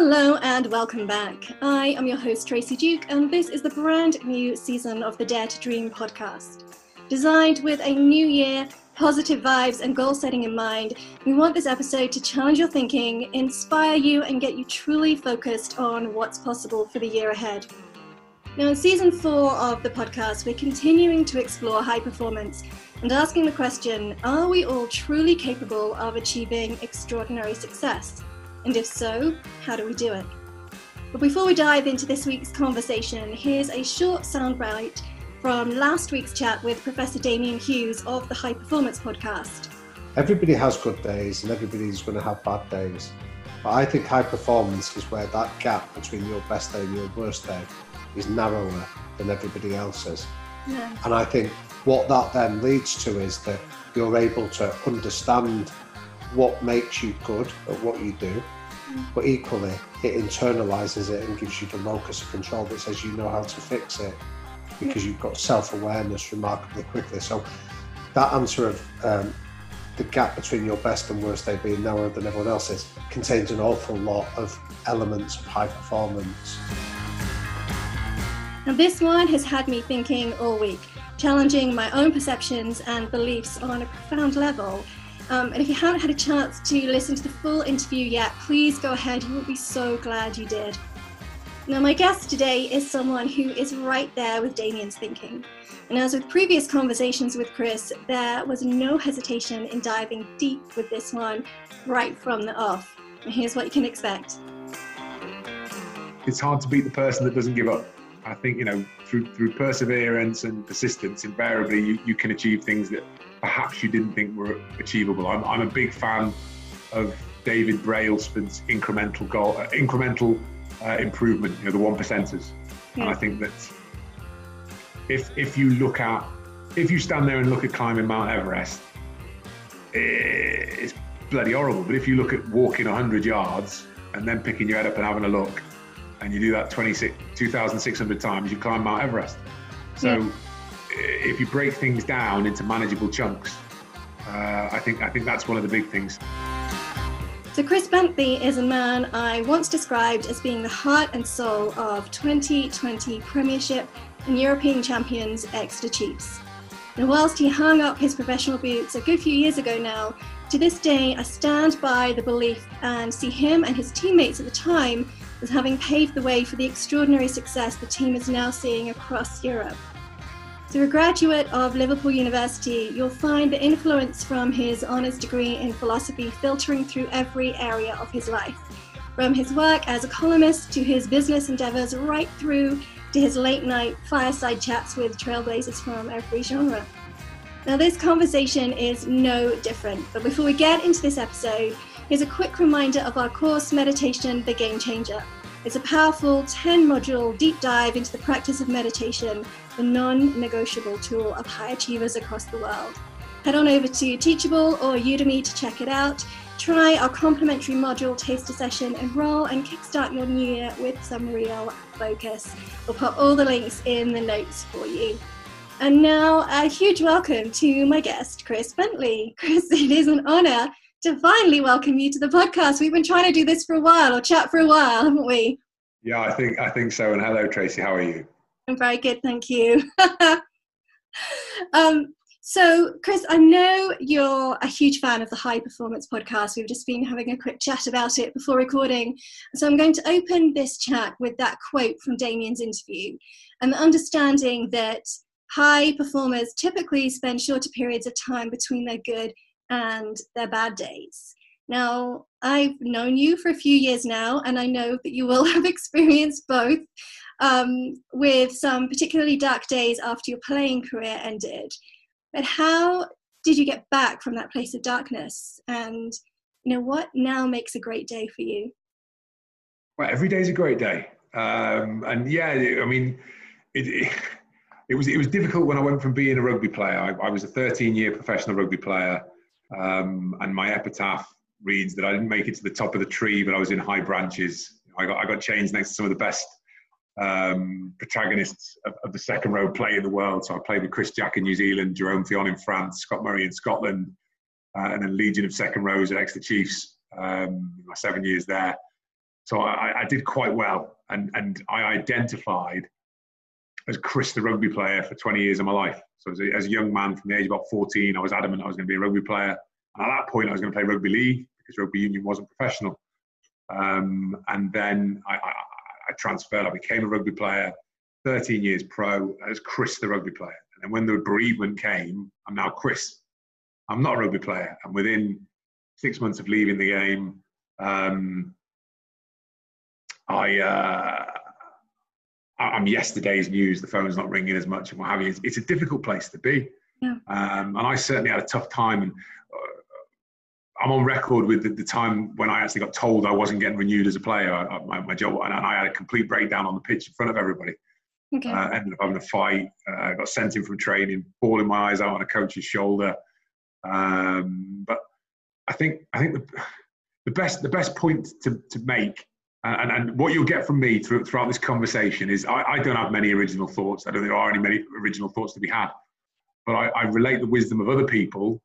Hello and welcome back. I am your host, Tracy Duke, and this is the brand new season of the Dare to Dream podcast. Designed with a new year, positive vibes, and goal setting in mind, we want this episode to challenge your thinking, inspire you, and get you truly focused on what's possible for the year ahead. Now, in season four of the podcast, we're continuing to explore high performance and asking the question Are we all truly capable of achieving extraordinary success? And if so, how do we do it? But before we dive into this week's conversation, here's a short soundbite from last week's chat with Professor Damian Hughes of the High Performance Podcast. Everybody has good days and everybody's going to have bad days. But I think high performance is where that gap between your best day and your worst day is narrower than everybody else's. Yeah. And I think what that then leads to is that you're able to understand what makes you good at what you do, mm. but equally it internalizes it and gives you the locus of control that says you know how to fix it because you've got self-awareness remarkably quickly. So that answer of um, the gap between your best and worst day being narrower than everyone else's contains an awful lot of elements of high performance. Now, this one has had me thinking all week, challenging my own perceptions and beliefs on a profound level. Um, and if you haven't had a chance to listen to the full interview yet, please go ahead. You will be so glad you did. Now, my guest today is someone who is right there with Damian's thinking. And as with previous conversations with Chris, there was no hesitation in diving deep with this one right from the off. And here's what you can expect. It's hard to beat the person that doesn't give up. I think, you know, through, through perseverance and persistence, invariably you, you can achieve things that perhaps you didn't think were achievable. I'm, I'm a big fan of David Brailsford's incremental goal, uh, incremental uh, improvement, you know, the one percenters. Yeah. And I think that if if you look at if you stand there and look at climbing Mount Everest, it's bloody horrible. But if you look at walking 100 yards and then picking your head up and having a look, and you do that 2,600 times, you climb Mount Everest. So yeah. If you break things down into manageable chunks, uh, I think I think that's one of the big things. So, Chris Bentley is a man I once described as being the heart and soul of 2020 Premiership and European champions Exeter Chiefs. And whilst he hung up his professional boots a good few years ago now, to this day I stand by the belief and see him and his teammates at the time as having paved the way for the extraordinary success the team is now seeing across Europe. So, a graduate of Liverpool University, you'll find the influence from his honours degree in philosophy filtering through every area of his life. From his work as a columnist to his business endeavours, right through to his late night fireside chats with trailblazers from every genre. Now, this conversation is no different, but before we get into this episode, here's a quick reminder of our course, Meditation The Game Changer. It's a powerful 10 module deep dive into the practice of meditation, the non negotiable tool of high achievers across the world. Head on over to Teachable or Udemy to check it out. Try our complimentary module taster session, enroll and kickstart your new year with some real focus. We'll put all the links in the notes for you. And now, a huge welcome to my guest, Chris Bentley. Chris, it is an honor to finally welcome you to the podcast. We've been trying to do this for a while or chat for a while, haven't we? Yeah, I think I think so. And hello, Tracy. How are you? I'm very good, thank you. um, so, Chris, I know you're a huge fan of the High Performance podcast. We've just been having a quick chat about it before recording. So, I'm going to open this chat with that quote from Damian's interview and the understanding that high performers typically spend shorter periods of time between their good and their bad days. Now, I've known you for a few years now, and I know that you will have experienced both um, with some particularly dark days after your playing career ended. But how did you get back from that place of darkness? And you know what now makes a great day for you? Well, every day is a great day, um, and yeah, I mean, it, it, it, was it was difficult when I went from being a rugby player. I, I was a 13 year professional rugby player um, and my epitaph reads that I didn't make it to the top of the tree, but I was in high branches. I got, I got chains next to some of the best um, protagonists of, of, the second row play in the world. So I played with Chris Jack in New Zealand, Jerome Thion in France, Scott Murray in Scotland, uh, and then Legion of Second Rows at Exeter Chiefs. Um, my seven years there. so I, I did quite well, and and I identified as Chris, the rugby player, for 20 years of my life. So as a, as a young man from the age of about 14, I was adamant I was going to be a rugby player. And at that point, I was going to play rugby league because rugby union wasn't professional. Um, and then I, I, I, transferred. I became a rugby player, 13 years pro as Chris, the rugby player. And then when the bereavement came, I'm now Chris. I'm not a rugby player. And within six months of leaving the game, um, I uh, I'm yesterday's news. The phone's not ringing as much and what have you. It's, it's a difficult place to be. Yeah. Um, and I certainly had a tough time. And I'm on record with the, the, time when I actually got told I wasn't getting renewed as a player. I, my, my, job, and I had a complete breakdown on the pitch in front of everybody. Okay. Uh, ended up having a fight. Uh, got sent in from training, bawling my eyes out on a coach's shoulder. Um, but I think I think the, the best the best point to, to make and, and what you'll get from me through, throughout this conversation is I, I, don't have many original thoughts. I don't think there are any many original thoughts to be had. But I, I relate the wisdom of other people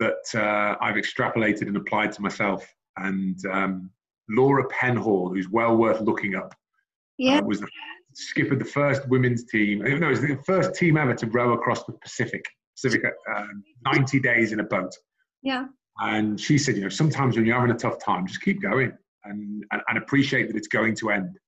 that uh, I've extrapolated and applied to myself. And um, Laura Penhaul, who's well worth looking up, uh, yeah. uh, was the skipper the first women's team. No, it was the first team ever to row across the Pacific. Pacific, uh, 90 days in a boat. Yeah. And she said, you know, sometimes when you're having a tough time, just keep going and, and, and appreciate that it's going to end.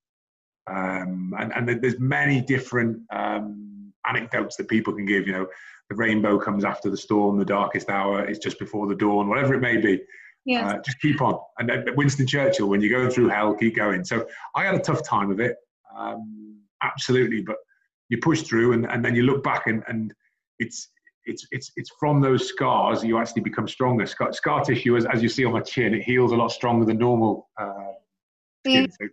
Um, and, and there's many different um, anecdotes that people can give. You know, the rainbow comes after the storm, the darkest hour is just before the dawn, whatever it may be. Yes. Uh, just keep on. And Winston Churchill, when you're going through hell, keep going. So I had a tough time of it, um, absolutely. But you push through, and, and then you look back, and, and it's it's it's it's from those scars you actually become stronger. Scar, scar tissue, as, as you see on my chin, it heals a lot stronger than normal uh, skin. Yeah.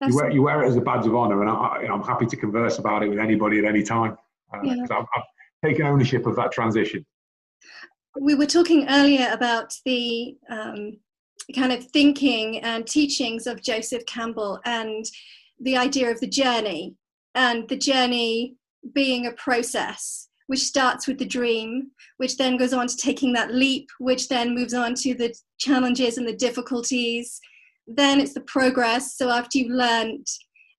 So you, wear, you wear it as a badge of honor, and I, am happy to converse about it with anybody at any time. Uh, yeah. I've, I've taken ownership of that transition. We were talking earlier about the um, kind of thinking and teachings of Joseph Campbell and the idea of the journey and the journey being a process which starts with the dream, which then goes on to taking that leap, which then moves on to the challenges and the difficulties. Then it's the progress. So after you've learned,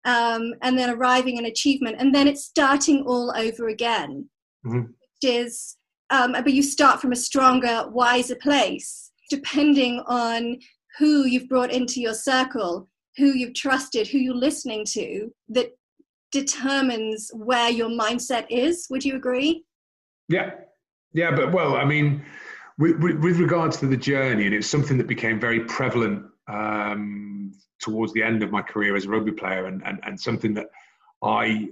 um, and then arriving at achievement, and then it's starting all over again, mm-hmm. which is, um, but you start from a stronger, wiser place, depending on who you've brought into your circle, who you've trusted, who you're listening to, that determines where your mindset is. Would you agree? Yeah, yeah, but well, I mean, with, with regards to the journey, and it's something that became very prevalent um, towards the end of my career as a rugby player, and, and, and something that I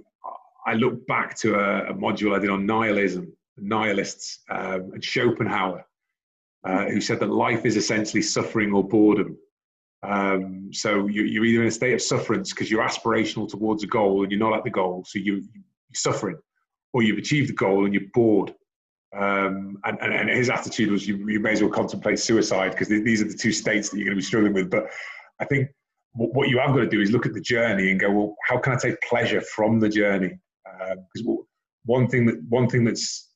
I look back to a, a module I did on nihilism, nihilists, um, and Schopenhauer, uh, who said that life is essentially suffering or boredom. Um, so you, are either in a state of sufferance because you're aspirational towards a goal and you're not at the goal, so you, you're suffering, or you've achieved the goal and you're bored. Um, and, and, and, his attitude was you, you, may as well contemplate suicide because these are the two states that you're going to be struggling with. But I think what you have got to do is look at the journey and go, well, how can I take pleasure from the journey? Because um, one thing that one thing that's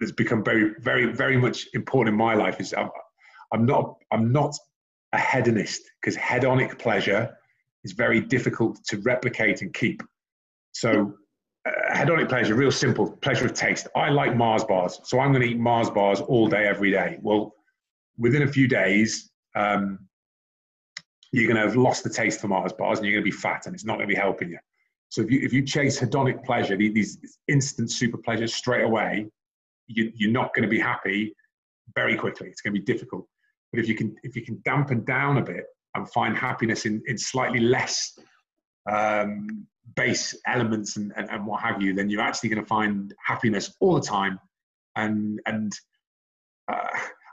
that's become very, very, very much important in my life is I'm, I'm not I'm not a hedonist because hedonic pleasure is very difficult to replicate and keep. So, uh, hedonic pleasure, real simple pleasure of taste. I like Mars bars, so I'm going to eat Mars bars all day, every day. Well, within a few days, um, you're going to have lost the taste for Mars bars and you're going to be fat and it's not going to be helping you. So if you, if you chase hedonic pleasure, these instant super pleasures straight away, you, you're not going to be happy very quickly. It's going to be difficult. But if you can if you can dampen down a bit and find happiness in, in slightly less um, base elements and, and, and what have you, then you're actually going to find happiness all the time. And and uh,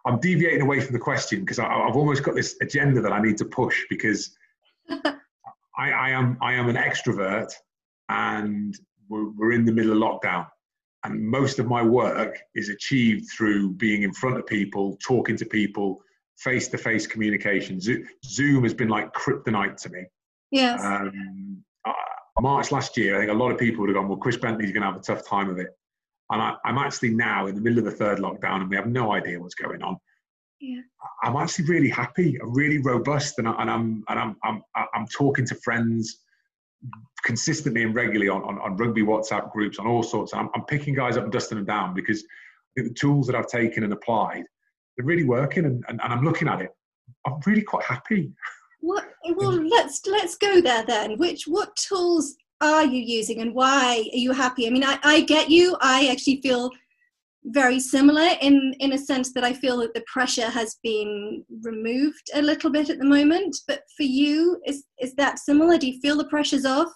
I'm deviating away from the question because I've almost got this agenda that I need to push because I, I am I am an extrovert and we're, we're in the middle of lockdown and most of my work is achieved through being in front of people, talking to people, face-to-face communication. Zoom has been like kryptonite to me. Yes. Um, March last year, I think a lot of people would have gone, well, Chris Bentley's going to have a tough time of it. And I, am actually now in the middle of the third lockdown and we have no idea what's going on. yeah. I'm actually really happy. I'm really robust, and, I, and I'm and I'm, I'm I'm talking to friends consistently and regularly on, on, on rugby WhatsApp groups, on all sorts. I'm, I'm picking guys up and dusting them down because the tools that I've taken and applied, they're really working, and, and, and I'm looking at it. I'm really quite happy. What? Well, let's let's go there then. Which what tools are you using, and why are you happy? I mean, I, I get you. I actually feel very similar in in a sense that I feel that the pressure has been removed a little bit at the moment. But for you, is is that similar? Do you feel the pressure's off?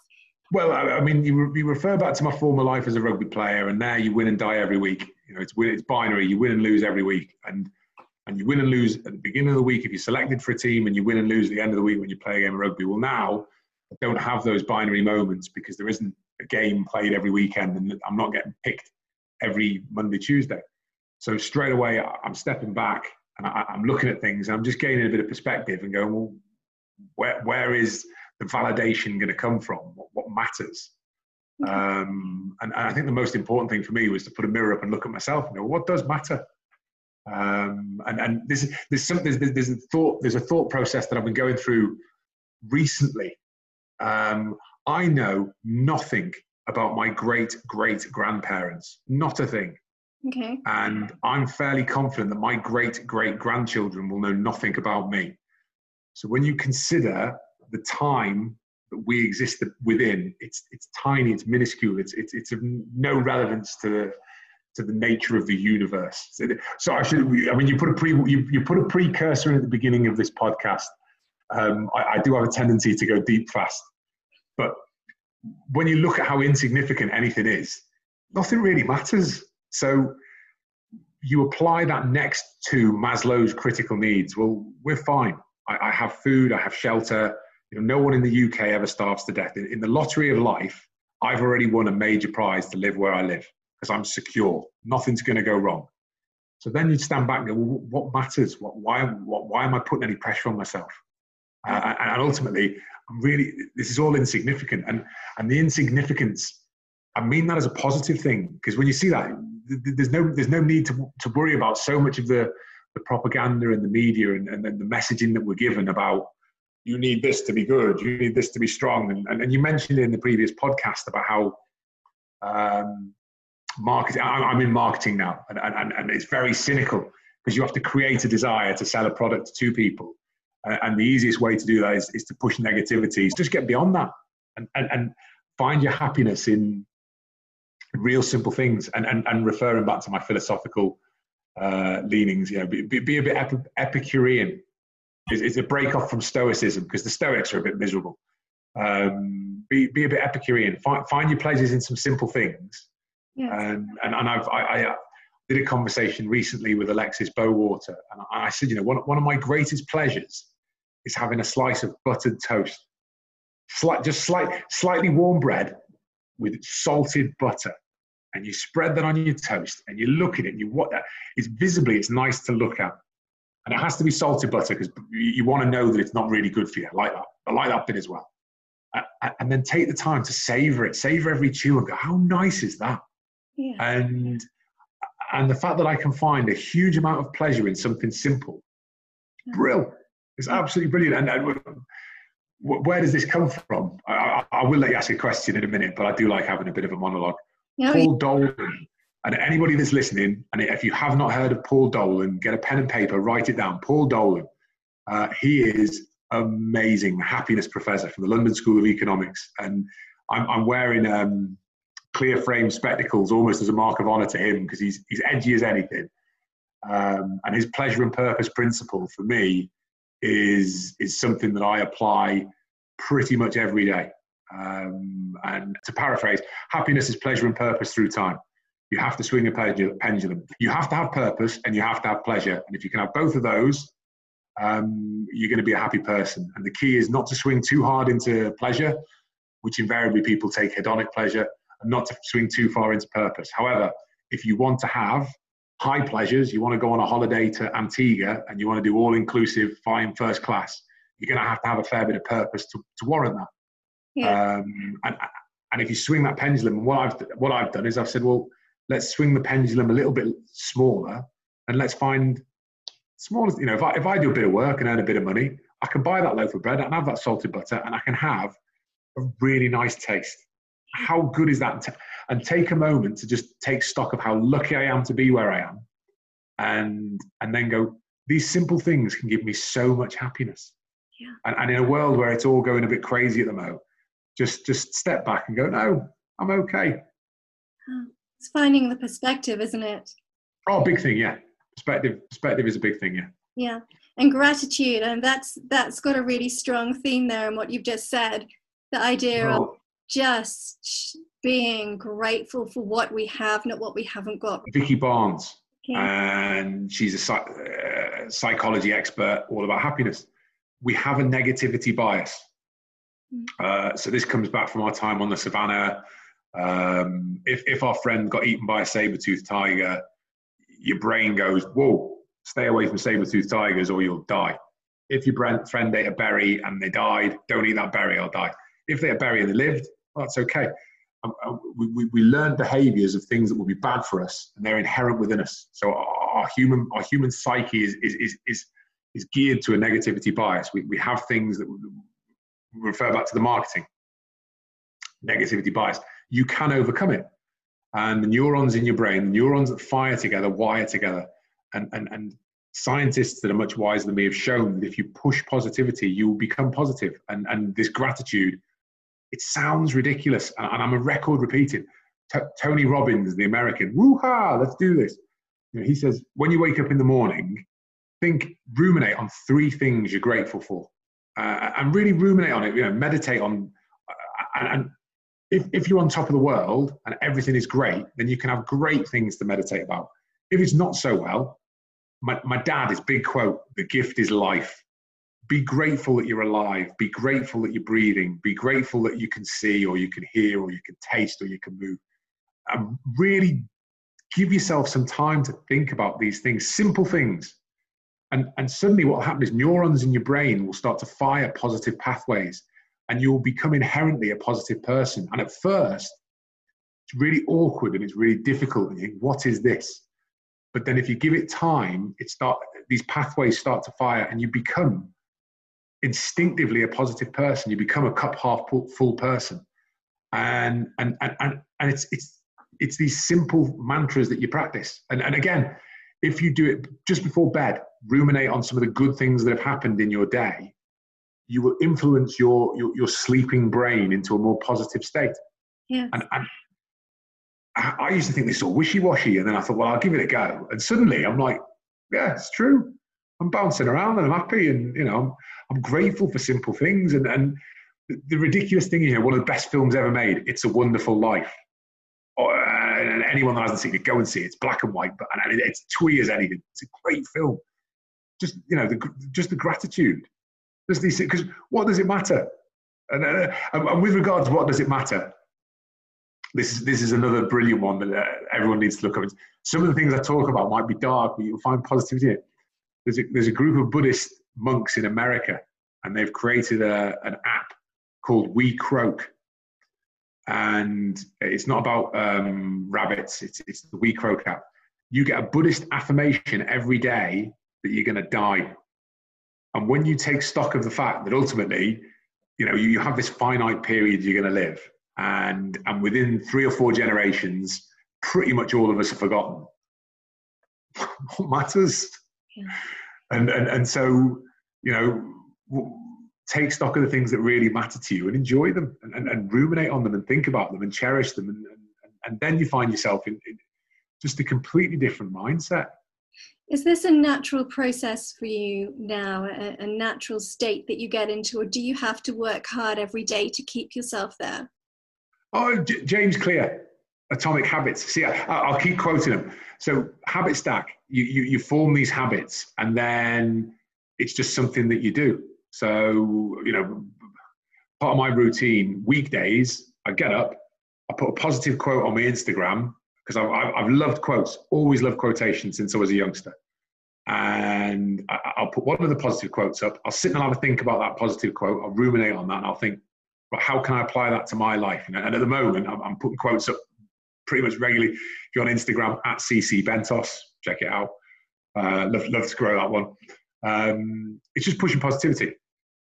Well, I, I mean, you, you refer back to my former life as a rugby player, and now you win and die every week. You know, it's win, it's binary. You win and lose every week, and and you win and lose at the beginning of the week if you're selected for a team, and you win and lose at the end of the week when you play a game of rugby. Well, now I don't have those binary moments because there isn't a game played every weekend, and I'm not getting picked every Monday, Tuesday. So straight away, I'm stepping back and I, am looking at things. And I'm just gaining a bit of perspective and going, well, where where is the validation going to come from? What, what matters? Um, and, and, I think the most important thing for me was to put a mirror up and look at myself and go, what does matter? Um, and and there's there's some there's, there's a thought there's a thought process that I've been going through recently. Um, I know nothing about my great great grandparents, not a thing. Okay. And I'm fairly confident that my great great grandchildren will know nothing about me. So when you consider the time that we exist within, it's it's tiny, it's minuscule, it's it's it's of no relevance to to the nature of the universe. So, so I should. I mean, you put a pre you, you put a precursor in at the beginning of this podcast. Um, I, I do have a tendency to go deep fast, but when you look at how insignificant anything is, nothing really matters. So you apply that next to Maslow's critical needs. Well, we're fine. I, I have food, I have shelter. You know, no one in the UK ever starves to death. In, in the lottery of life, I've already won a major prize to live where I live because I'm secure. Nothing's going to go wrong. So then you'd stand back and go, well, what matters? What, why, what, why am I putting any pressure on myself? Uh, and ultimately, I'm really, this is all insignificant. And, and the insignificance, I mean that as a positive thing, because when you see that, there's no, there's no need to, to worry about so much of the, the propaganda and the media and, and, the messaging that we're given about you need this to be good, you need this to be strong. And, and, and you mentioned in the previous podcast about how um, marketing, I'm in marketing now, and, and, and it's very cynical because you have to create a desire to sell a product to people and the easiest way to do that is, is to push negativity. Just get beyond that and, and, and find your happiness in real simple things and, and, and referring back to my philosophical uh, leanings, you know, be, be a bit Epicurean. It's, it's, a break off from Stoicism because the Stoics are a bit miserable. Um, be, be a bit Epicurean. Find, find your pleasures in some simple things. Yes. Um, and, and I've, I, I, uh, did a conversation recently with Alexis Bowater, and I said, you know, one, one of my greatest pleasures is having a slice of buttered toast. Slight, just slight, slightly warm bread with salted butter. And you spread that on your toast and you look at it and you what is visibly it's nice to look at. And it has to be salted butter because you want to know that it's not really good for you. I like that. I like that bit as well. And then take the time to savor it, savor every chew and go, how nice is that? Yeah. And and the fact that I can find a huge amount of pleasure in something simple, brilliant. It's absolutely brilliant. And, and where does this come from? I, I, will let you ask a question in a minute, but I do like having a bit of a monologue. Yeah, Paul Dolan, and anybody that's listening, and if you have not heard of Paul Dolan, get a pen and paper, write it down. Paul Dolan, uh, he is amazing, happiness professor from the London School of Economics, and I'm, I'm wearing um, clear frame spectacles almost as a mark of honor to him because he's he's edgy as anything. Um, and his pleasure and purpose principle for me is is something that I apply pretty much every day. Um, and to paraphrase, happiness is pleasure and purpose through time. You have to swing a pendulum. You have to have purpose and you have to have pleasure. And if you can have both of those, um, you're going to be a happy person. And the key is not to swing too hard into pleasure, which invariably people take hedonic pleasure, not to swing too far into purpose. However, if you want to have high pleasures, you want to go on a holiday to Antigua and you want to do all inclusive, fine first class, you're going to have to have a fair bit of purpose to, to warrant that. Yeah. Um, and, and if you swing that pendulum, what I've, what I've done is I've said, well, let's swing the pendulum a little bit smaller and let's find smallest, you know, if I, if I do a bit of work and earn a bit of money, I can buy that loaf of bread and have that salted butter and I can have a really nice taste. How good is that? And take a moment to just take stock of how lucky I am to be where I am and, and then go, these simple things can give me so much happiness. Yeah. And, and in a world where it's all going a bit crazy at the moment, just just step back and go, no, I'm okay. It's finding the perspective, isn't it? Oh, big thing, yeah. Perspective, perspective is a big thing, yeah. Yeah, and gratitude, and that's that's got a really strong theme there in what you've just said. The idea oh. of just being grateful for what we have, not what we haven't got. Vicky Barnes, and she's a uh, psychology expert all about happiness. We have a negativity bias. Mm. Uh, so this comes back from our time on the savannah. Um, if, if our friend got eaten by a saber-toothed tiger, your brain goes, whoa, stay away from saber-toothed tigers or you'll die. If your friend ate a berry and they died, don't eat that berry or die. If they're and they lived, well, that's okay. Um, uh, we, we, we learn behaviors of things that will be bad for us and they're inherent within us. So our, human, our human psyche is, is, is, is, is geared to a negativity bias. We, we have things that refer back to the marketing negativity bias. You can overcome it. And the neurons in your brain, the neurons that fire together, wire together. And, and, and scientists that are much wiser than me have shown that if you push positivity, you will become positive. And, and this gratitude, it sounds ridiculous. And, and I'm a record repeating. T- Tony Robbins, the American, woo-ha, let's do this. You know, he says, when you wake up in the morning, think, ruminate on three things you're grateful for uh, and really ruminate on it. You know, meditate on, uh, and, and if, if you're on top of the world and everything is great, then you can have great things to meditate about. If it's not so well, my, my dad, his big quote, the gift is life. Be grateful that you're alive. Be grateful that you're breathing. Be grateful that you can see or you can hear or you can taste or you can move. And really give yourself some time to think about these things, simple things and, and suddenly what will happen is neurons in your brain will start to fire positive pathways and you'll become inherently a positive person. And at first, it's really awkward and it's really difficult. And you think, what is this? But then if you give it time, it start these pathways start to fire and you become instinctively a positive person. You become a cup half full person. And and and and, and it's it's it's these simple mantras that you practice. And and again, if you do it just before bed, ruminate on some of the good things that have happened in your day, you will influence your, your, your sleeping brain into a more positive state. Yes. And, and I, used to think this was all wishy-washy, and then I thought, well, I'll give it a go. And suddenly I'm like, yeah, it's true. I'm bouncing around and I'm happy, and you know, I'm, I'm grateful for simple things. And, and the ridiculous thing here, one of the best films ever made, It's a Wonderful Life and anyone that hasn't seen it, go and see it. It's black and white, but and it's twee as anything. It's a great film. Just you know, the, just the gratitude. Just these because what does it matter? And, uh, and, with regards what does it matter? This is this is another brilliant one that uh, everyone needs to look up. Some of the things I talk about might be dark, but you'll find positivity in it. There's a, there's a group of Buddhist monks in America, and they've created a, an app called We Croak and it's not about um, rabbits. It's it's the We Croak app. You get a Buddhist affirmation every day that you're going to die, and when you take stock of the fact that ultimately, you know, you have this finite period you're going to live, and and within three or four generations, pretty much all of us are forgotten. what matters? Yeah. And and and so you know take stock of the things that really matter to you and enjoy them and, and, and ruminate on them and think about them and cherish them. And, and, and then you find yourself in, in just a completely different mindset. Is this a natural process for you now, a, a, natural state that you get into, or do you have to work hard every day to keep yourself there? Oh, J- James Clear, Atomic Habits. See, I, will keep quoting them. So, habit stack, you, you, you form these habits, and then it's just something that you do. So, you know, part of my routine, weekdays, I get up, I put a positive quote on my Instagram because I've, I've loved quotes, always loved quotations since I was a youngster. And I'll put one of the positive quotes up. I'll sit and have a think about that positive quote. I'll ruminate on that and I'll think, well, how can I apply that to my life? and at the moment, I'm, putting quotes up pretty much regularly. If you're on Instagram, at CC Bentos, check it out. Uh, love, love to grow that one. Um, it's just pushing positivity.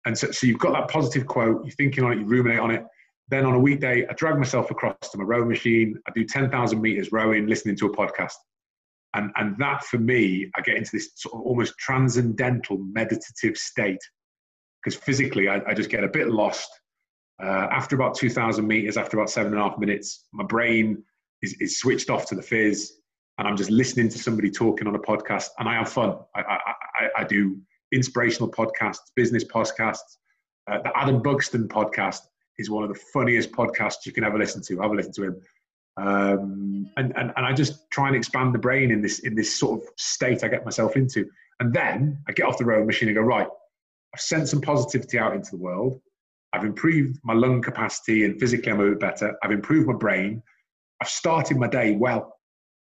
And so, so you've got that positive quote, you're thinking on it, you ruminate on it. Then on a weekday, I drag myself across to my rowing machine. I do 10,000 meters rowing, listening to a podcast. And, and that for me, I get into this sort of almost transcendental meditative state because physically I, I, just get a bit lost. Uh, after about 2,000 meters, after about seven and a half minutes, my brain is, is switched off to the fizz and I'm just listening to somebody talking on a podcast and I have fun. I, I, I do inspirational podcasts, business podcasts. Uh, the Adam Buxton podcast is one of the funniest podcasts you can ever listen to. I've listened to him. Um, and, and, and I just try and expand the brain in this, in this sort of state I get myself into. And then I get off the rowing machine and go, right, I've sent some positivity out into the world. I've improved my lung capacity and physically I'm a bit better. I've improved my brain. I've started my day well.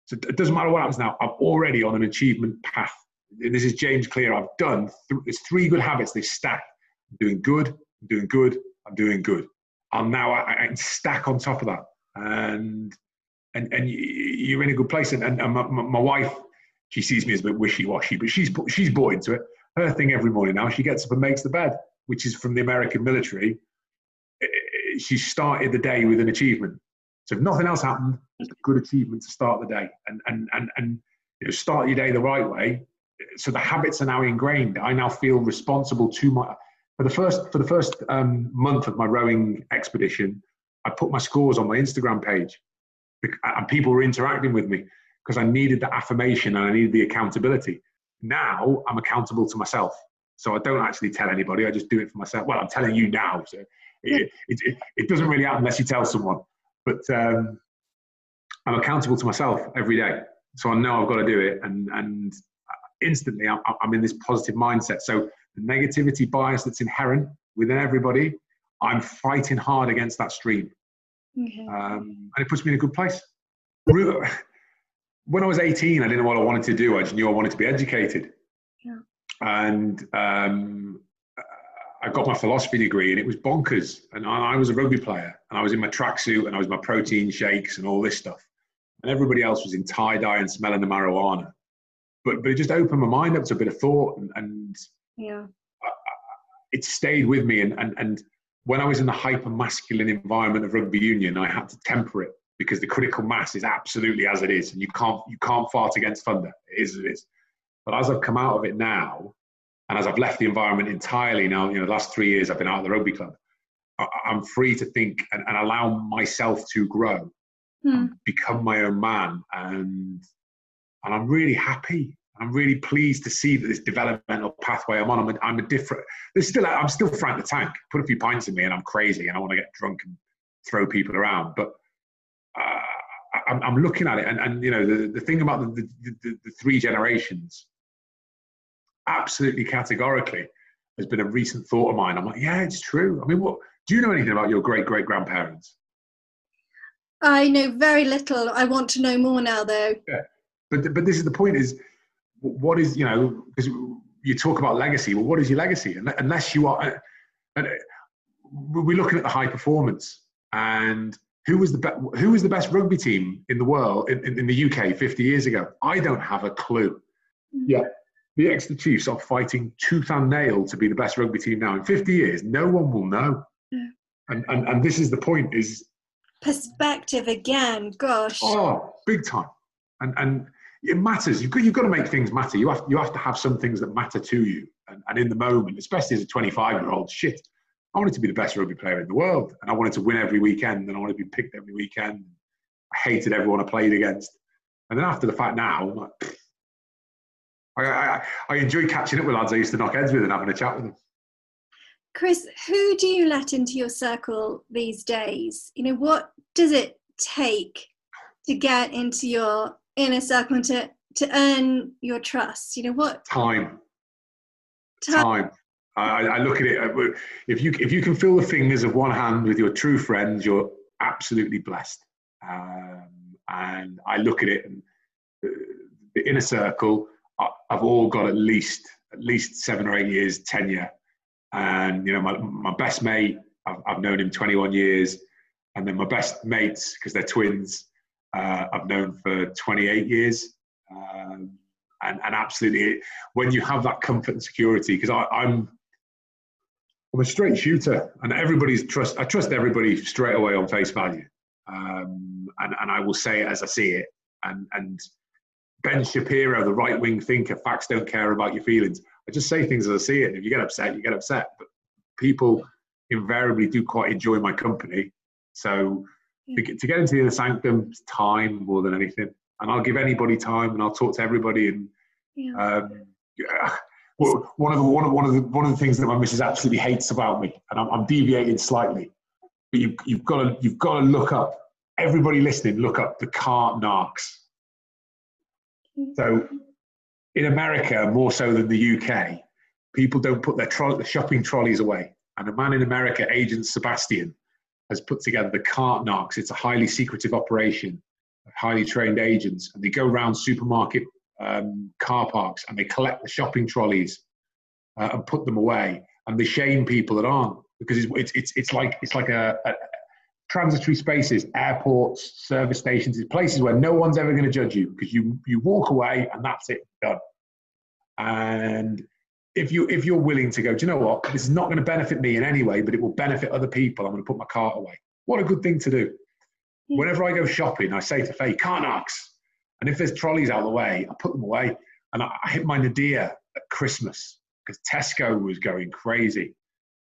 So it doesn't matter what happens now. I'm already on an achievement path. This is James Clear. I've done, th- there's three good habits. They stack. I'm doing good. I'm doing good. I'm doing good. I'm now, I, I stack on top of that. And, and, and you're in a good place. And, and, and my, my wife, she sees me as a bit wishy-washy, but she's, she's bought into it her thing every morning now. She gets up and makes the bed, which is from the American military. She started the day with an achievement. So if nothing else happened, it's a good achievement to start the day and and and and you know, start your day the right way. So the habits are now ingrained. I now feel responsible to my for the first for the first um, month of my rowing expedition. I put my scores on my Instagram page, and people were interacting with me because I needed the affirmation and I needed the accountability. Now I'm accountable to myself. So I don't actually tell anybody. I just do it for myself. Well, I'm telling you now. So it, it, it, it doesn't really happen unless you tell someone. But um, I'm accountable to myself every day. So I know I've got to do it. And, and instantly I'm, I'm in this positive mindset. So the negativity bias that's inherent within everybody, I'm fighting hard against that stream. Okay. Um, and it puts me in a good place when I was 18, I didn't know what I wanted to do. I just knew I wanted to be educated. Yeah. And um, I got my philosophy degree, and it was bonkers. And I, I was a rugby player, and I was in my tracksuit, and I was my protein shakes and all this stuff. And everybody else was in tie dye and smelling the marijuana. But but it just opened my mind up to a bit of thought, and, and yeah, I, I, it stayed with me. And, and and when I was in the hyper masculine environment of rugby union, I had to temper it because the critical mass is absolutely as it is, and you can't you can't fight against thunder. It is as it is. But as I've come out of it now, and as I've left the environment entirely now, you know, the last three years I've been out of the rugby club. I, am free to think and, and, allow myself to grow, mm. become my own man, and and I'm really happy. I'm really pleased to see that this developmental pathway I'm on. I'm a, I'm a different. There's still I'm still Frank the Tank. Put a few pints in me, and I'm crazy, and I want to get drunk and throw people around. But uh, I'm, I'm, looking at it, and, and you know the, the thing about the, the, the, the three generations, absolutely categorically, has been a recent thought of mine. I'm like, yeah, it's true. I mean, what do you know anything about your great great grandparents? I know very little. I want to know more now, though. Yeah, but but this is the point: is what is you know because you talk about legacy. Well, what is your legacy? Unless you are, uh, and uh, we're looking at the high performance, and who was the be- who was the best rugby team in the world in, in, in, the UK 50 years ago? I don't have a clue. Mm. Yeah, the Exeter Chiefs are fighting tooth and nail to be the best rugby team now. In 50 years, no one will know. Yeah. And, and and this is the point: is perspective again. Gosh. Oh, big time. And and it matters. You've got, you've got to make things matter. You have you have to have some things that matter to you. And, and in the moment, especially as a 25 year old, shit, I wanted to be the best rugby player in the world, and I wanted to win every weekend, and I wanted to be picked every weekend. I hated everyone I played against, and then after the fact, now I'm like, I, I, I enjoy catching up with lads I used to knock heads with and having a chat with them. Chris, who do you let into your circle these days? You know, what does it take to get into your inner circle and to, to earn your trust? You know, what? Time. Time. Time. I, I, look at it. Uh, if you if you can feel the fingers of one hand with your true friends, you're absolutely blessed. Um, and I look at it, and the inner circle, I've all got at least at least seven or eight years tenure. And you know, my my best mate, I've, I've known him 21 years, and then my best mates, because they're twins, uh, I've known for 28 years. Um, and, and absolutely when you have that comfort and security because i'm i'm a straight shooter and everybody's trust i trust everybody straight away on face value um, and, and i will say it as i see it and and ben shapiro the right wing thinker facts don't care about your feelings i just say things as i see it if you get upset you get upset but people invariably do quite enjoy my company so to get into the inner sanctum time more than anything and I'll give anybody time and I'll talk to everybody. And yeah. Um, yeah. one of the one of one of the one of the things that my missus absolutely hates about me, and I'm, I'm deviating slightly, but you've you've got to you've got to look up. Everybody listening, look up the cart narcs. So, in America, more so than the UK, people don't put their tro- shopping trolleys away. And a man in America, Agent Sebastian, has put together the cart narcs. It's a highly secretive operation highly trained agents, and they go around supermarket um, car parks and they collect the shopping trolleys uh, and put them away, and they shame people that aren't because it's it's it's, like it's like a, a transitory spaces, airports, service stations, it's places where no one's ever going to judge you because you you walk away and that's it, done. And if you if you're willing to go, do you know what? This is not going to benefit me in any way, but it will benefit other people. I'm going to put my cart away. What a good thing to do. Hmm. Whenever I go shopping, I say to Faye, can't ask. And if there's trolleys out of the way, I put them away. And I, I hit my nadir at Christmas because Tesco was going crazy.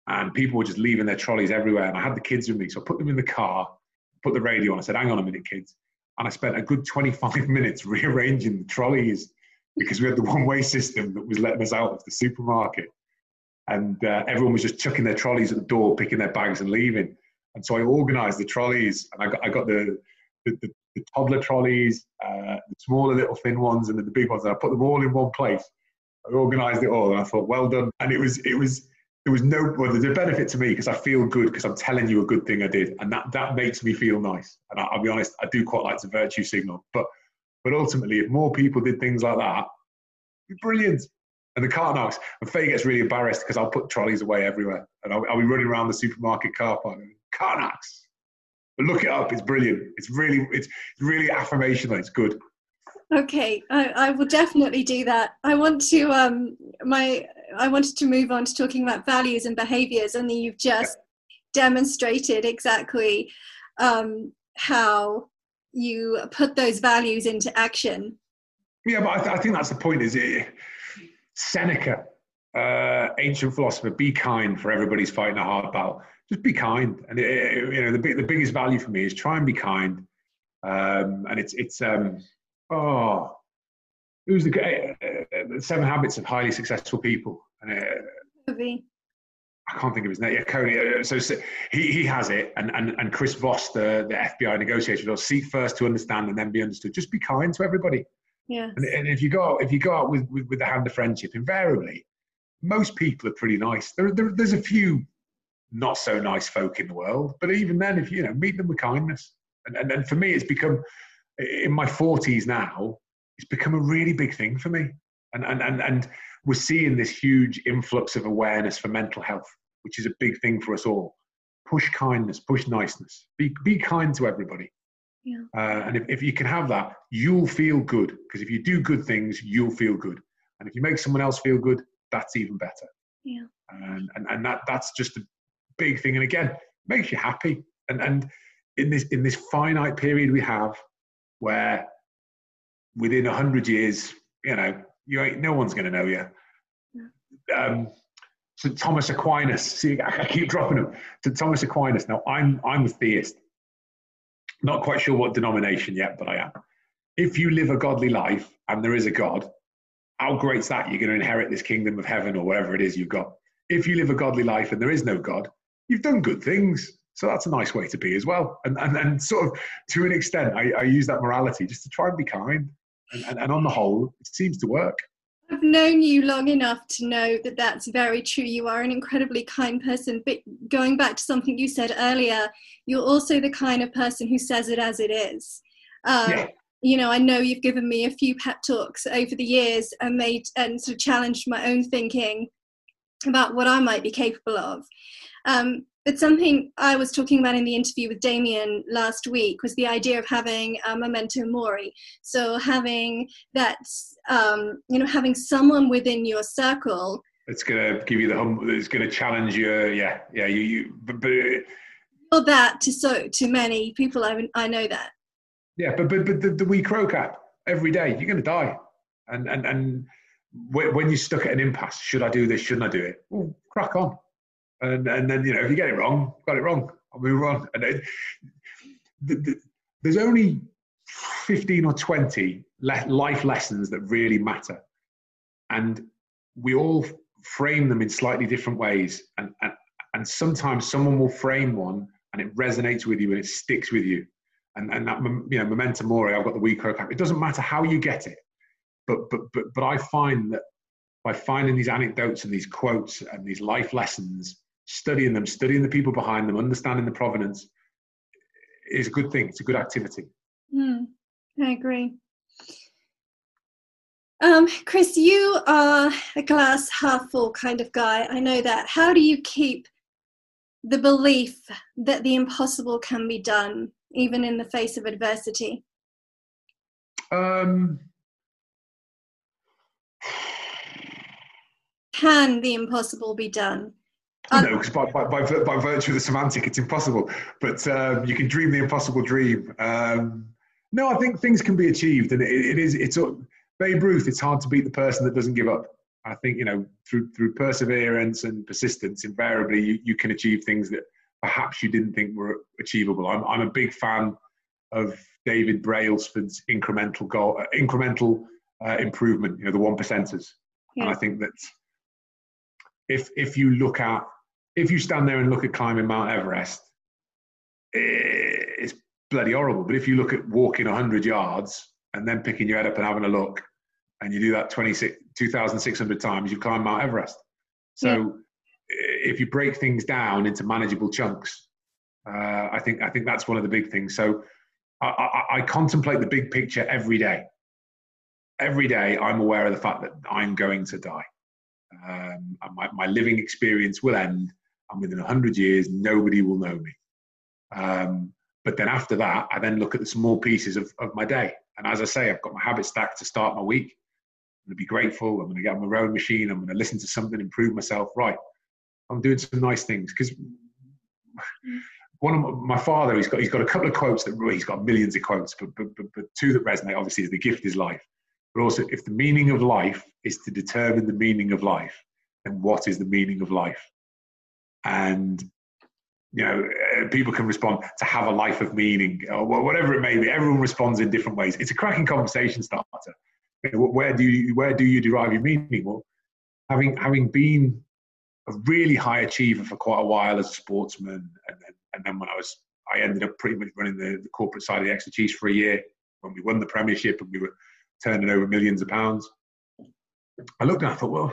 And people were just leaving their trolleys everywhere. And I had the kids with me. So I put them in the car, put the radio on. I said, hang on a minute, kids. And I spent a good 25 minutes rearranging the trolleys because we had the one way system that was letting us out of the supermarket. And uh, everyone was just chucking their trolleys at the door, picking their bags and leaving. And so I organized the trolleys and I got, I got the, the, the, the toddler trolleys, uh, the smaller little thin ones and then the big ones. And I put them all in one place. I organized it all and I thought, well done. And it was, it was, there was no, well, there's a benefit to me because I feel good because I'm telling you a good thing I did. And that, that makes me feel nice. And I, will be honest, I do quite like to virtue signal. But, but ultimately, if more people did things like that, it'd be brilliant. And the cart narcs, and Faye gets really embarrassed because I'll put trolleys away everywhere. And I'll, I'll be running around the supermarket car park cart narcs. But look it up. It's brilliant. It's really, it's really affirmational. It's good. Okay, I, I will definitely do that. I want to um my I wanted to move on to talking about values and behaviors, and then you've just demonstrated exactly um, how you put those values into action. Yeah, but I, th- I think that's the point. Is it Seneca, uh, ancient philosopher, be kind, for everybody's fighting a hard battle just be kind. And it, you know, the big, the biggest value for me is try and be kind. Um, and it's it's um, oh, who's the uh, Seven Habits of Highly Successful People? And, uh, I can't think of his name. Yeah, Covey. Uh, so, so, he, he has it, and, and, and Chris Voss, the, the FBI negotiator, will seek first to understand and then be understood. Just be kind to everybody. Yeah. And, and if you go if you go out with, with, with the hand of friendship, invariably, most people are pretty nice. There, there there's a few not so nice folk in the world. But even then, if you know, meet them with kindness. And, and, and for me, it's become, in my 40s now, it's become a really big thing for me. And, and, and, and we're seeing this huge influx of awareness for mental health, which is a big thing for us all. Push kindness, push niceness, be, be kind to everybody. Yeah. Uh, and if, if you can have that, you'll feel good. Because if you do good things, you'll feel good. And if you make someone else feel good, that's even better. Yeah. And, and, and that, that's just a big thing. And again, makes you happy. And and in this in this finite period we have, where within a hundred years, you know, you ain't no one's going to know you. Um, so Thomas Aquinas. See, I keep dropping him. To Thomas Aquinas. Now I'm I'm a theist. Not quite sure what denomination yet, but I am. If you live a godly life and there is a God, how great's that? You're going to inherit this kingdom of heaven or whatever it is you've got. If you live a godly life and there is no God, you've done good things. So that's a nice way to be as well. And, and, and sort of to an extent, I, I use that morality just to try and be kind. And, and, and on the whole, it seems to work. I've known you long enough to know that that's very true. You are an incredibly kind person. But going back to something you said earlier, you're also the kind of person who says it as it is. Um, yeah. You know, I know you've given me a few pep talks over the years and made and sort of challenged my own thinking about what I might be capable of. Um, but something I was talking about in the interview with Damian last week was the idea of having a memento mori. So having that, um, you know, having someone within your circle. It's going to give you the hum. It's going to challenge you. Yeah, yeah. You, you but, but that to so to many people, I I know that. Yeah, but but but the, the we croak at every day, you're going to die, and and and when you're stuck at an impasse, should I do this? Shouldn't I do it? Well, crack on, and and then you know if you get it wrong, got it wrong. I'll move on. And it, the, the, there's only 15 or 20 le- life lessons that really matter, and we all frame them in slightly different ways. And and and sometimes someone will frame one and it resonates with you and it sticks with you. And, and that, you know, memento mori, I've got the WeCroak. It doesn't matter how you get it. But, but, but, but I find that by finding these anecdotes and these quotes and these life lessons, studying them, studying the people behind them, understanding the provenance is a good thing. It's a good activity. Mm, I agree. Um, Chris, you are a glass half full kind of guy. I know that. How do you keep the belief that the impossible can be done, even in the face of adversity? Um, can the impossible be done? No, because by, by, by, by, virtue of the semantic, it's impossible. But um, you can dream the impossible dream. Um, no, I think things can be achieved, and it, it is. It's Babe Ruth. It's hard to beat the person that doesn't give up. I think you know through through perseverance and persistence, invariably you, you can achieve things that perhaps you didn't think were achievable. I'm I'm a big fan of David Brailsford's incremental goal, uh, incremental uh, improvement. You know the one percenters, yeah. and I think that if if you look at if you stand there and look at climbing Mount Everest, it's bloody horrible. But if you look at walking 100 yards and then picking your head up and having a look, and you do that 2,600 times, you've climbed Mount Everest. So yeah. if you break things down into manageable chunks, uh, I think I think that's one of the big things. So I, I, I, contemplate the big picture every day. Every day, I'm aware of the fact that I'm going to die. Um, my, my living experience will end, and within 100 years, nobody will know me. Um, but then after that, I then look at the small pieces of, of my day. And as I say, I've got my habit stack to start my week. I'm going to be grateful. I'm going to get on my rowing machine. I'm going to listen to something, improve myself. Right. I'm doing some nice things because one of my, my, father, he's got he's got a couple of quotes that he's got millions of quotes, but, but but but two that resonate obviously is the gift is life, but also if the meaning of life is to determine the meaning of life, then what is the meaning of life? And you know, uh, people can respond to have a life of meaning or whatever it may be. Everyone responds in different ways. It's a cracking conversation starter. Where do you where do you derive your meaning? Well, having having been a really high achiever for quite a while as a sportsman, and then, and then when I was I ended up pretty much running the, the corporate side of the Chiefs for a year when we won the Premiership and we were turning over millions of pounds. I looked and I thought, well,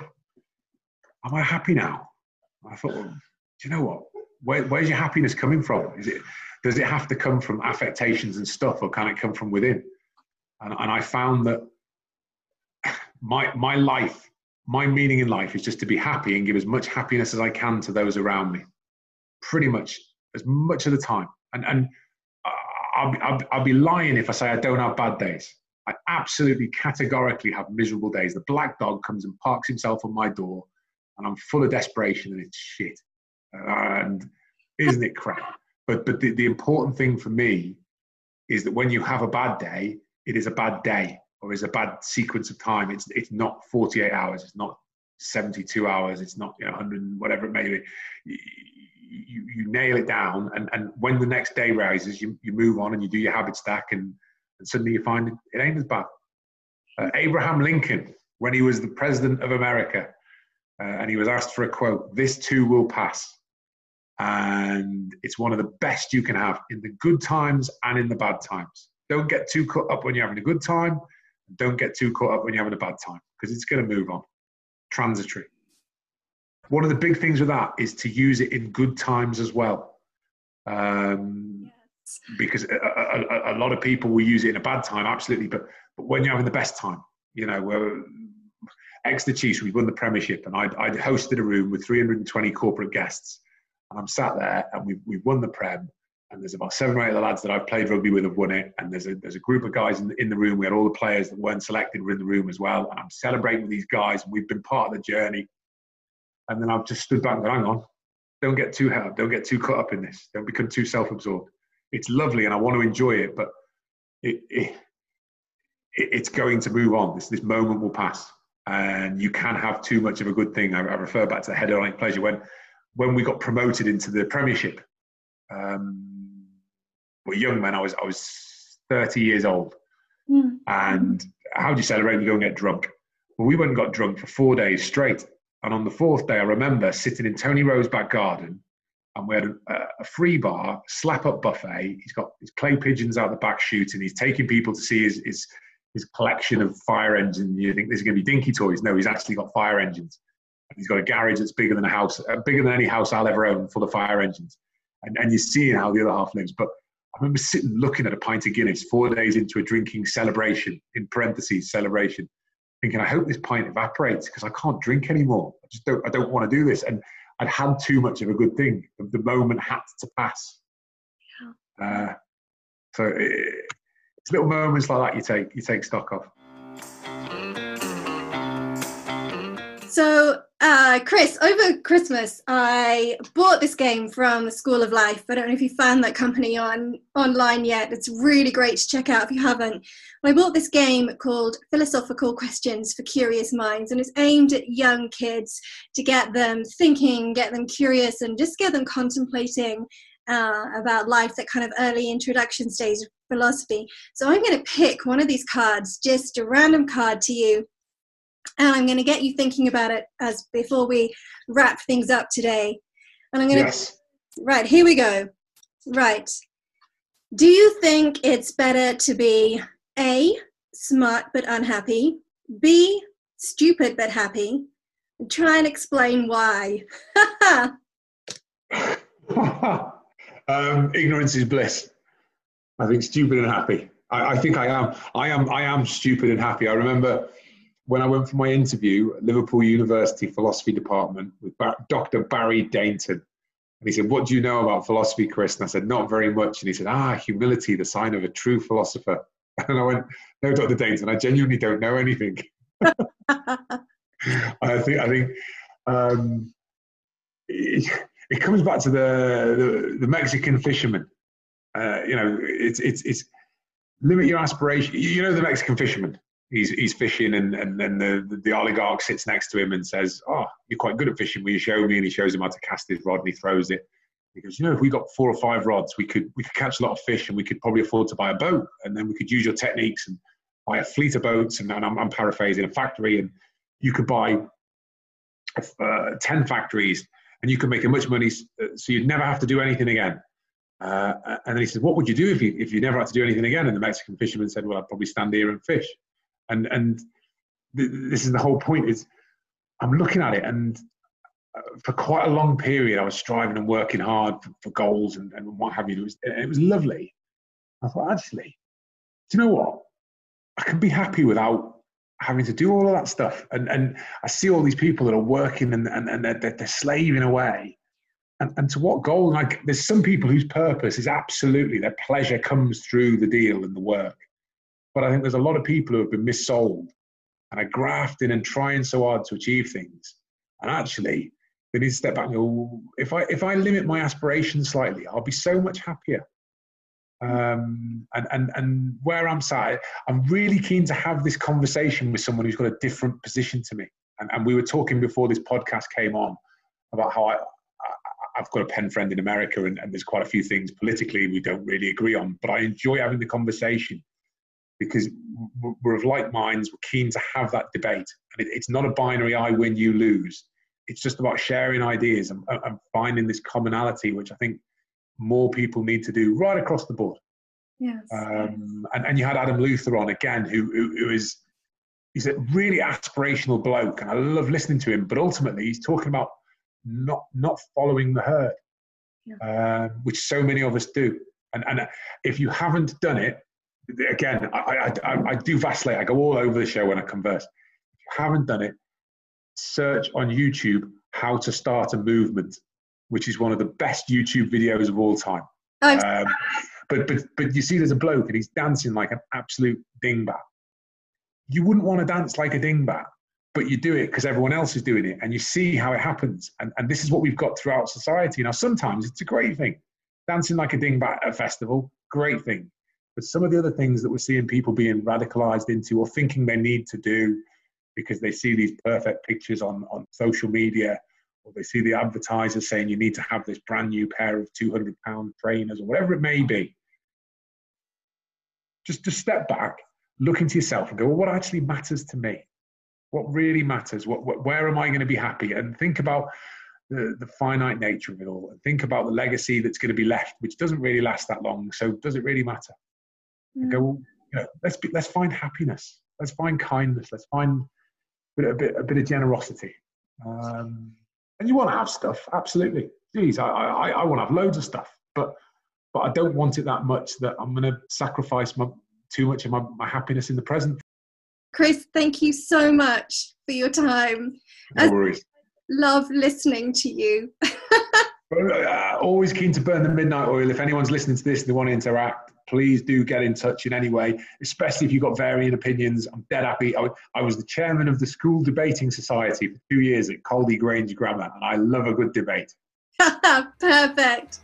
am I happy now? I thought, well, you know what? where, where's your happiness coming from? Is it does it have to come from affectations and stuff, or can it come from within? And, and I found that my my life, my meaning in life, is just to be happy and give as much happiness as I can to those around me, pretty much as much of the time. And and I'll, I'll, I'll be lying if I say I don't have bad days. I absolutely categorically have miserable days. The black dog comes and parks himself on my door, and I'm full of desperation, and it's shit and isn't it crap? But but the, the important thing for me is that when you have a bad day, it is a bad day or is a bad sequence of time. It's it's not 48 hours. It's not 72 hours. It's not you know 100 whatever it may be. You, you, nail it down, and, and when the next day rises, you, you move on and you do your habit stack, and, and suddenly you find it, it ain't as bad. Uh, Abraham Lincoln, when he was the president of America, uh, and he was asked for a quote, "This too will pass." And it's one of the best you can have in the good times and in the bad times. Don't get too caught up when you're having a good time. Don't get too caught up when you're having a bad time because it's going to move on. Transitory. One of the big things with that is to use it in good times as well. Um, yes. Because a, a, a, lot of people will use it in a bad time, absolutely. But, but when you're having the best time, you know, we're Exeter Chiefs, we won the Premiership, and I'd, I'd hosted a room with 320 corporate guests. And I'm sat there, and we've, we've won the Prem, and there's about seven or eight of the lads that I've played rugby with have won it. And there's a, there's a group of guys in the, in the room. We had all the players that weren't selected were in the room as well. And I'm celebrating with these guys, we've been part of the journey. And then I've just stood back and gone, hang on, don't get too hard, don't get too caught up in this, don't become too self absorbed. It's lovely, and I want to enjoy it, but it, it, it's going to move on. This, this moment will pass and you can have too much of a good thing. I, I refer back to the hedonic pleasure when when we got promoted into the Premiership. Um, we're young men. I was I was 30 years old, mm. and how do you celebrate? You go and get drunk. Well, we went and got drunk for four days straight. And on the fourth day, I remember sitting in Tony Rowe's back garden, and we had a, a free bar, slap up buffet. He's got his clay pigeons out the back shooting. He's taking people to see his, his his collection of fire engines. You think this is going to be dinky toys? No, he's actually got fire engines. He's got a garage that's bigger than a house, uh, bigger than any house I'll ever own, full of fire engines. And, and you're seeing how the other half lives. But I remember sitting looking at a pint of Guinness four days into a drinking celebration, in parentheses, celebration, thinking, I hope this pint evaporates because I can't drink anymore. I just don't, I don't want to do this. And I'd had too much of a good thing. The moment had to pass. Yeah. Uh, so it, it's little moments like that you take you take stock of. So, uh, Chris, over Christmas, I bought this game from the School of Life. I don't know if you found that company on online yet. It's really great to check out if you haven't. I bought this game called Philosophical Questions for Curious Minds, and it's aimed at young kids to get them thinking, get them curious, and just get them contemplating uh, about life, that kind of early introduction stage of philosophy. So I'm going to pick one of these cards, just a random card to you, and I'm going to get you thinking about it as before we wrap things up today. And I'm going yes. to right here we go. Right. Do you think it's better to be A, smart but unhappy, B, stupid but happy? Try and explain why. um, ignorance is bliss. I think stupid and happy. I, I, think I am. I am. I am stupid and happy. I remember when I went for my interview at Liverpool University Philosophy Department with Dr. Barry Dainton. And he said, What do you know about philosophy, Chris? And I said, Not very much. And he said, Ah, humility, the sign of a true philosopher. And I went, No, Dr. Dainton, I genuinely don't know anything. I think, I think um, it, it, comes back to the, the, the Mexican fisherman uh, you know, it's it's it's limit your aspiration. You know, the Mexican fisherman. He's he's fishing, and and then the, the, the oligarch sits next to him and says, "Oh, you're quite good at fishing. Will you show me?" And he shows him how to cast his rod, and he throws it. He goes, "You know, if we got four or five rods, we could we could catch a lot of fish, and we could probably afford to buy a boat, and then we could use your techniques and buy a fleet of boats, and, and I'm, I'm paraphrasing a factory, and you could buy uh, ten factories, and you could make as much money, uh, so you'd never have to do anything again." Uh, and then he said, "What would you do if you if you never had to do anything again?" And the Mexican fisherman said, "Well, I'd probably stand here and fish." And and th- this is the whole point: is I'm looking at it, and uh, for quite a long period, I was striving and working hard for, for goals and, and what have you. It was it was lovely. I thought, actually, do you know what? I can be happy without having to do all of that stuff. And and I see all these people that are working and and, and they're, they're slaving away and, and to what goal? Like, there's some people whose purpose is absolutely their pleasure comes through the deal and the work. But I think there's a lot of people who have been missold and are grafting and trying so hard to achieve things. And actually, they need to step back and go, if I, if I limit my aspirations slightly, I'll be so much happier. Um, and, and, and where I'm sat, I'm really keen to have this conversation with someone who's got a different position to me. And, and we were talking before this podcast came on about how I, I've got a pen friend in America, and, and, there's quite a few things politically we don't really agree on. But I enjoy having the conversation because we're of like minds. We're keen to have that debate, and it, it's not a binary "I win, you lose." It's just about sharing ideas and, and, finding this commonality, which I think more people need to do right across the board. Yes. Um, and, and you had Adam Luther on again, who, who, who is he's a really aspirational bloke, and I love listening to him. But ultimately, he's talking about not not following the herd, yeah. uh, which so many of us do. And and if you haven't done it, again, I, I, I, do vacillate. I go all over the show when I converse. If you haven't done it, search on YouTube how to start a movement, which is one of the best YouTube videos of all time. Um, but but but you see, there's a bloke and he's dancing like an absolute dingbat. You wouldn't want to dance like a dingbat, but you do it because everyone else is doing it, and you see how it happens. And and this is what we've got throughout society. Now, sometimes it's a great thing, dancing like a dingbat at a festival, great thing. But some of the other things that we're seeing people being radicalized into or thinking they need to do because they see these perfect pictures on, on social media or they see the advertisers saying you need to have this brand new pair of 200 pound trainers or whatever it may be. Just to step back look into yourself and go well what actually matters to me? What really matters? What, what where am i going to be happy? And think about the, the finite nature of it all and think about the legacy that's going to be left which doesn't really last that long so does it really matter mm. go well, you know, let's be, let's find happiness let's find kindness let's find a bit, a bit, a bit of generosity um, and you want to have stuff, absolutely. Geez, I, I, I want to have loads of stuff, but but I don't want it that much that I'm going to sacrifice my, too much of my, my happiness in the present. Chris, thank you so much for your time. No worries. love listening to you. uh, always keen to burn the midnight oil. If anyone's listening to this and they want to interact, please do get in touch in any way, especially if you've got varying opinions. I'm dead happy. I, I was the chairman of the School Debating Society for two years at Calday Grange Grammar, and I love a good debate. Perfect.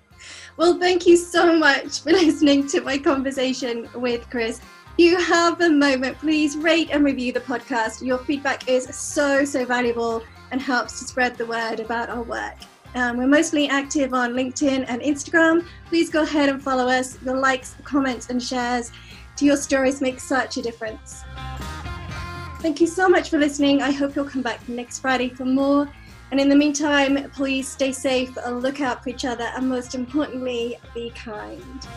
Well, thank you so much for listening to my conversation with Chris. You have a moment, please rate and review the podcast. Your feedback is so, so valuable and helps to spread the word about our work. Um, we're mostly active on LinkedIn and Instagram. Please go ahead and follow us. Your likes, comments, and shares to your stories make such a difference. Thank you so much for listening. I hope you'll come back next Friday for more. And in the meantime, please stay safe, look out for each other, and most importantly, be kind.